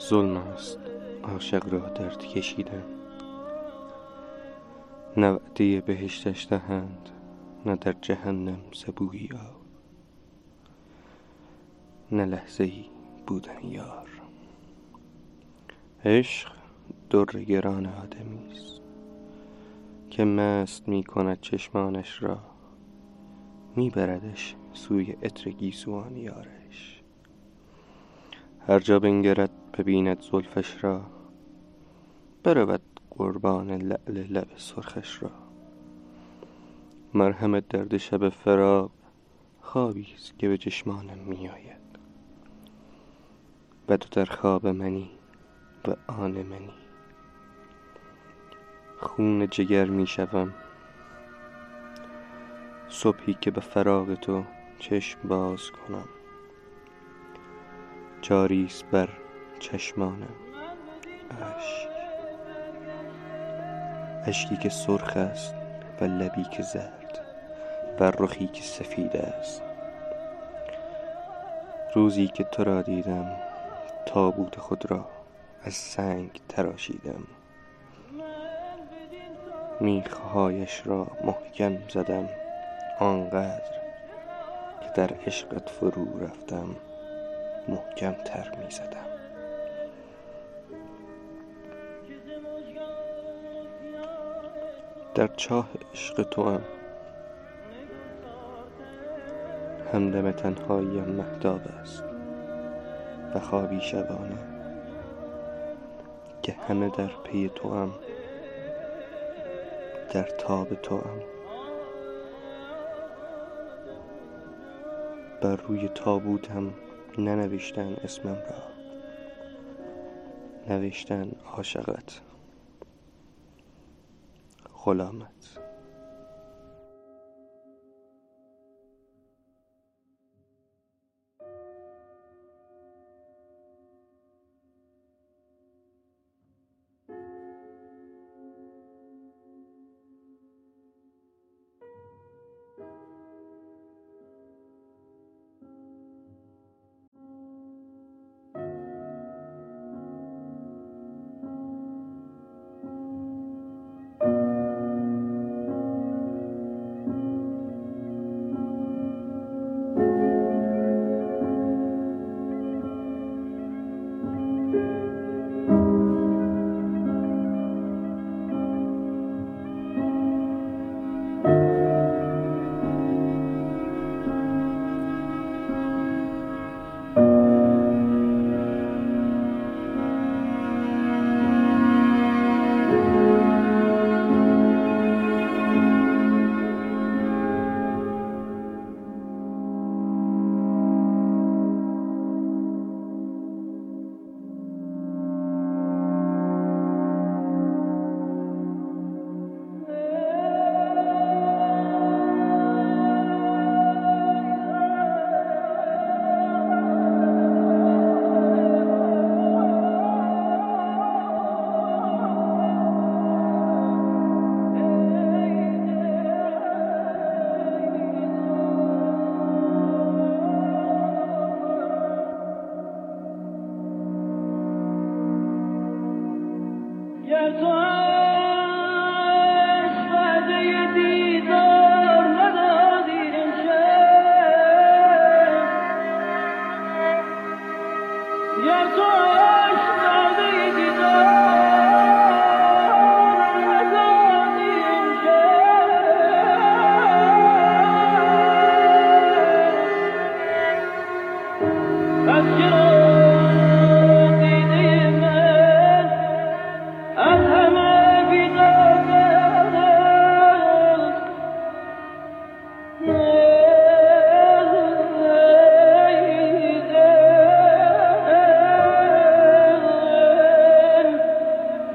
ظلم است. عاشق را درد کشیدن نه وعده بهشتش دهند نه در جهنم سبویی آب نه لحظه ای بودن یار. عشق در گران آدمی است. که مست می کند چشمانش را می بردش سوی عطر گیسوان یارش. هر جا بنگرد ببیند زلفش را. برود قربان لعل لب سرخش را. مرهم درد شب فراق خوابی است که به چشمانم می آید و تو در خواب منی و آن منی. خون جگر می شوم. صبحی که به فراق تو چشم باز کنم. جاری است بر چشمانم. اشک اشکی که سرخ است و لبی که زرد و رخی که سفید است. روزی که تو را دیدم تابوت خود را از سنگ تراشیدم. میخ هایش را محکم زدم آنقدر که در عشقت فرو رفتم محکم تر می زدم در چاه عشق توام. همدم تنهاییم مهتاب است و خوابی شبانه که همه در پی توام در تاب توام. بر روی تابوتم ننوشتند اسمم را نوشتند عاشقت. غلامت Yes, sir.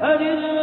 而且。